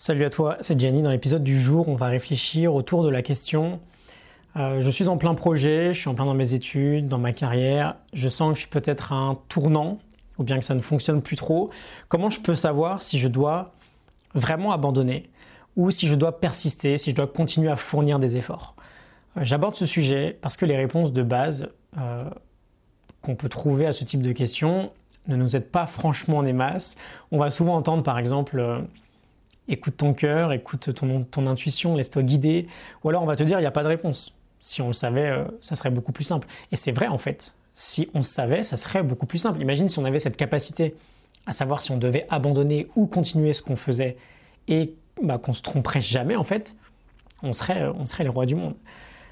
Salut à toi, c'est Gianni. Dans l'épisode du jour, on va réfléchir autour de la question euh, je suis en plein projet, je suis en plein dans mes études, dans ma carrière, je sens que je suis peut-être à un tournant ou bien que ça ne fonctionne plus trop. Comment je peux savoir si je dois vraiment abandonner ou si je dois persister, si je dois continuer à fournir des efforts? Euh, J'aborde ce sujet parce que les réponses de base euh, qu'on peut trouver à ce type de questions ne nous aident pas franchement des masses. On va souvent entendre par exemple écoute ton cœur, écoute ton, intuition, laisse-toi guider. Ou alors on va te dire, il n'y a pas de réponse. Si on le savait, euh, ça serait beaucoup plus simple. Et c'est vrai en fait. Si on savait, ça serait beaucoup plus simple. Imagine si on avait cette capacité à savoir si on devait abandonner ou continuer ce qu'on faisait et bah, qu'on se tromperait jamais en fait, on serait, on serait les rois du monde.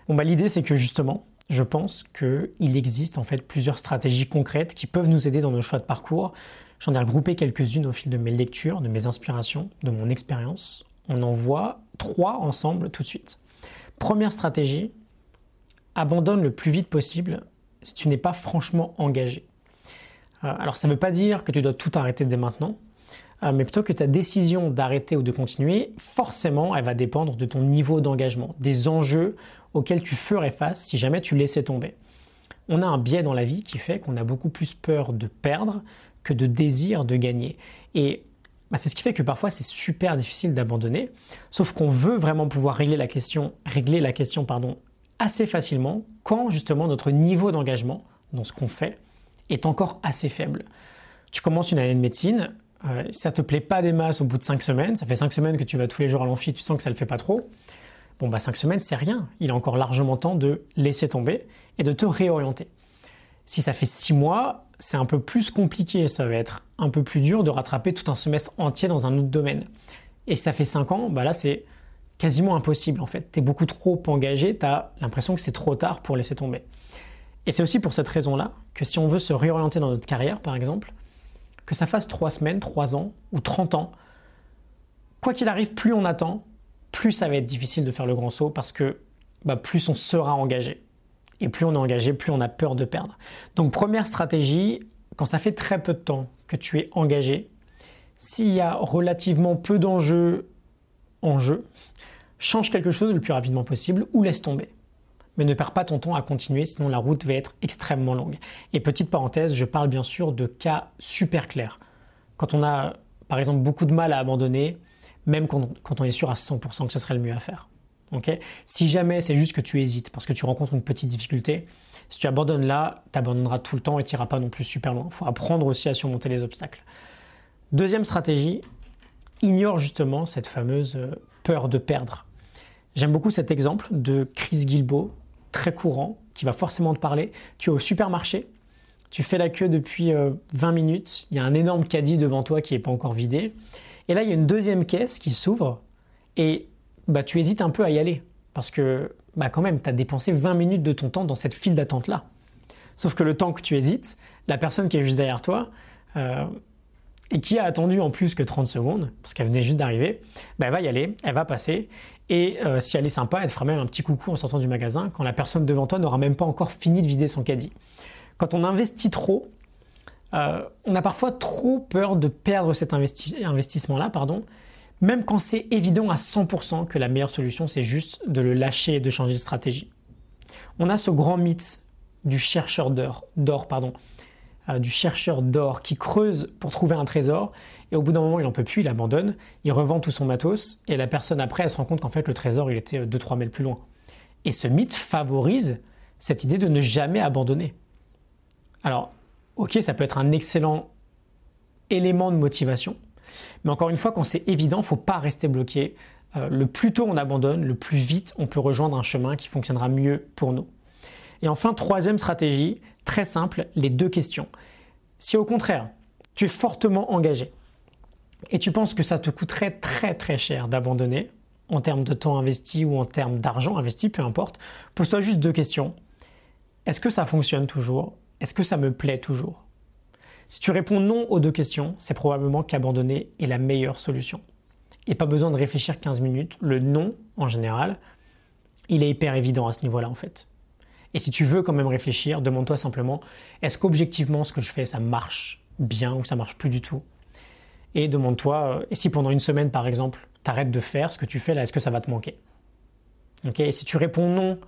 Bon, bah, l'idée c'est que justement, je pense qu'il existe en fait plusieurs stratégies concrètes qui peuvent nous aider dans nos choix de parcours J'en ai regroupé quelques-unes au fil de mes lectures, de mes inspirations, de mon expérience. On en voit trois ensemble tout de suite. Première stratégie, abandonne le plus vite possible si tu n'es pas franchement engagé. Euh, alors ça ne veut pas dire que tu dois tout arrêter dès maintenant, euh, mais plutôt que ta décision d'arrêter ou de continuer, forcément, elle va dépendre de ton niveau d'engagement, des enjeux auxquels tu ferais face si jamais tu laissais tomber. On a un biais dans la vie qui fait qu'on a beaucoup plus peur de perdre que de désir de gagner. Et bah, c'est ce qui fait que parfois c'est super difficile d'abandonner, sauf qu'on veut vraiment pouvoir régler la question, régler la question pardon, assez facilement quand justement notre niveau d'engagement dans ce qu'on fait est encore assez faible. Tu commences une année de médecine, euh, ça te plaît pas des masses au bout de 5 semaines, ça fait 5 semaines que tu vas tous les jours à l'amphi, tu sens que ça le fait pas trop. Bon bah 5 semaines c'est rien, il est encore largement temps de laisser tomber et de te réorienter. Si ça fait 6 mois, c'est un peu plus compliqué, ça va être un peu plus dur de rattraper tout un semestre entier dans un autre domaine. Et si ça fait 5 ans, bah là c'est quasiment impossible en fait. Tu beaucoup trop engagé, tu as l'impression que c'est trop tard pour laisser tomber. Et c'est aussi pour cette raison-là que si on veut se réorienter dans notre carrière par exemple, que ça fasse 3 semaines, 3 ans ou 30 ans, quoi qu'il arrive, plus on attend, plus ça va être difficile de faire le grand saut parce que bah, plus on sera engagé. Et plus on est engagé, plus on a peur de perdre. Donc première stratégie, quand ça fait très peu de temps que tu es engagé, s'il y a relativement peu d'enjeux en jeu, change quelque chose le plus rapidement possible ou laisse tomber. Mais ne perds pas ton temps à continuer, sinon la route va être extrêmement longue. Et petite parenthèse, je parle bien sûr de cas super clairs. Quand on a par exemple beaucoup de mal à abandonner, même quand on est sûr à 100% que ce serait le mieux à faire si jamais c'est juste que tu hésites parce que tu rencontres une petite difficulté, si tu abandonnes là, tu abandonneras tout le temps et tu n'iras pas non plus super loin. Il faut apprendre aussi à surmonter les obstacles. Deuxième stratégie, ignore justement cette fameuse euh, peur de perdre. J'aime beaucoup cet exemple de Chris Gilbo, très courant, qui va forcément te parler. Tu es au supermarché, tu fais la queue depuis 20 euh, minutes, il y a un énorme caddie devant toi qui n'est pas encore vidé. Et là, il y a une deuxième caisse qui s'ouvre et bah, tu hésites un peu à y aller. Parce que, bah, quand même, tu as dépensé 20 minutes de ton temps dans cette file d'attente-là. Sauf que le temps que tu hésites, la personne qui est juste derrière toi, euh, et qui a attendu en plus que 30 secondes, parce qu'elle venait juste d'arriver, bah, elle va y aller, elle va passer, et euh, si elle est sympa, elle te fera même un petit coucou en sortant du magasin, quand la personne devant toi n'aura même pas encore fini de vider son caddie. Quand on investit trop, euh, on a parfois trop peur de perdre cet investissement-là, pardon, même quand c'est évident à 100% que la meilleure solution, c'est juste de le lâcher et de changer de stratégie. On a ce grand mythe du chercheur d'or, pardon, euh, du chercheur d'or qui creuse pour trouver un trésor et au bout d'un moment il n'en peut plus, il abandonne, il revend tout son matos et la personne après elle se rend compte qu'en fait le trésor il était 2-3 euh, mètres plus loin. Et ce mythe favorise cette idée de ne jamais abandonner. Alors, ok, ça peut être un excellent élément de motivation, mais encore une fois, quand c'est évident, il ne faut pas rester bloqué. Euh, le plus tôt on abandonne, le plus vite on peut rejoindre un chemin qui fonctionnera mieux pour nous. Et enfin, troisième stratégie, très simple, les deux questions. Si au contraire, tu es fortement engagé et tu penses que ça te coûterait très très cher d'abandonner, en termes de temps investi ou en termes d'argent investi, peu importe, pose-toi juste deux questions. Est-ce que ça fonctionne toujours? Est-ce que ça me plaît toujours? Si tu réponds non aux deux questions, c'est probablement qu'abandonner est la meilleure solution. Et pas besoin de réfléchir 15 minutes. Le non, en général, il est hyper évident à ce niveau-là en fait. Et si tu veux quand même réfléchir, demande-toi simplement, est-ce qu'objectivement ce que je fais, ça marche bien ou ça marche plus du tout? Et demande-toi, euh, et si pendant une semaine par exemple, t'arrêtes de faire ce que tu fais là, est-ce que ça va te manquer? Ok, et si tu réponds non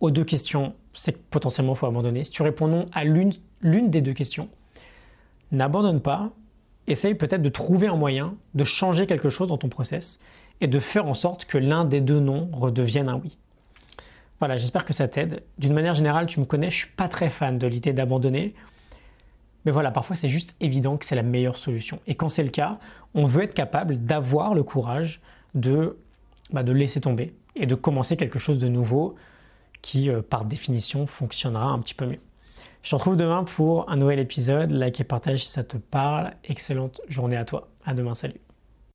aux deux questions, c'est que potentiellement faut abandonner. Si tu réponds non à l'une des deux questions, n'abandonne pas, essaye peut-être de trouver un moyen de changer quelque chose dans ton process et de faire en sorte que l'un des deux non redevienne un oui. Voilà, j'espère que ça t'aide. D'une manière générale, tu me connais, je suis pas très fan de l'idée d'abandonner. Mais voilà, parfois c'est juste évident que c'est la meilleure solution. Et quand c'est le cas, on veut être capable d'avoir le courage de, bah, de laisser tomber et de commencer quelque chose de nouveau qui, euh, par définition, fonctionnera un petit peu mieux. Je te retrouve demain pour un nouvel épisode. Like et partage si ça te parle. Excellente journée à toi. À demain, salut.